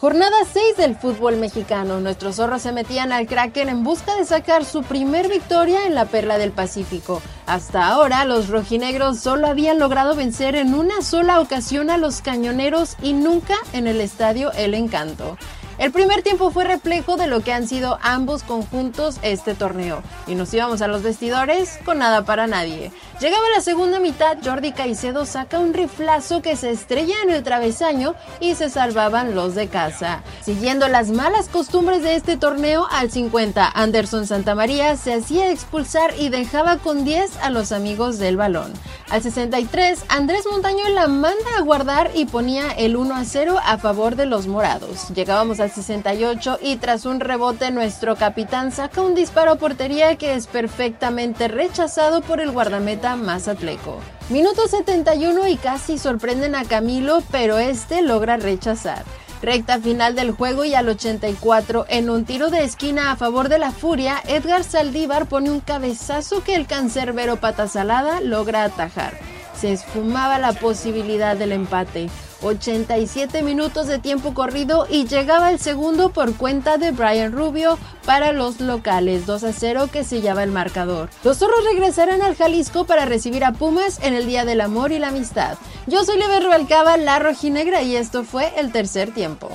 Jornada 6 del fútbol mexicano. Nuestros zorros se metían al Kraken en busca de sacar su primer victoria en la Perla del Pacífico. Hasta ahora, los rojinegros solo habían logrado vencer en una sola ocasión a los cañoneros y nunca en el estadio El Encanto. El primer tiempo fue reflejo de lo que han sido ambos conjuntos este torneo y nos íbamos a los vestidores con nada para nadie. Llegaba la segunda mitad, Jordi Caicedo saca un riflazo que se estrella en el travesaño y se salvaban los de casa. Siguiendo las malas costumbres de este torneo, al 50 Anderson Santamaría se hacía expulsar y dejaba con 10 a los amigos del balón. Al 63 Andrés Montaño la manda a guardar y ponía el 1 a 0 a favor de los morados. Llegábamos al 68 y tras un rebote nuestro capitán saca un disparo a portería que es perfectamente rechazado por el guardameta Mazatleco. Minuto 71 y casi sorprenden a Camilo, pero este logra rechazar. Recta final del juego y al 84, en un tiro de esquina a favor de la Furia, Edgar Saldívar pone un cabezazo que el cancerbero Patasalada logra atajar. Se esfumaba la posibilidad del empate. 87 minutos de tiempo corrido y llegaba el segundo por cuenta de Brian Rubio para los locales 2 a 0 que sellaba el marcador. Los zorros regresarán al Jalisco para recibir a Pumas en el Día del Amor y la Amistad. Yo soy Lever Rubalcaba, la rojinegra y esto fue el tercer tiempo.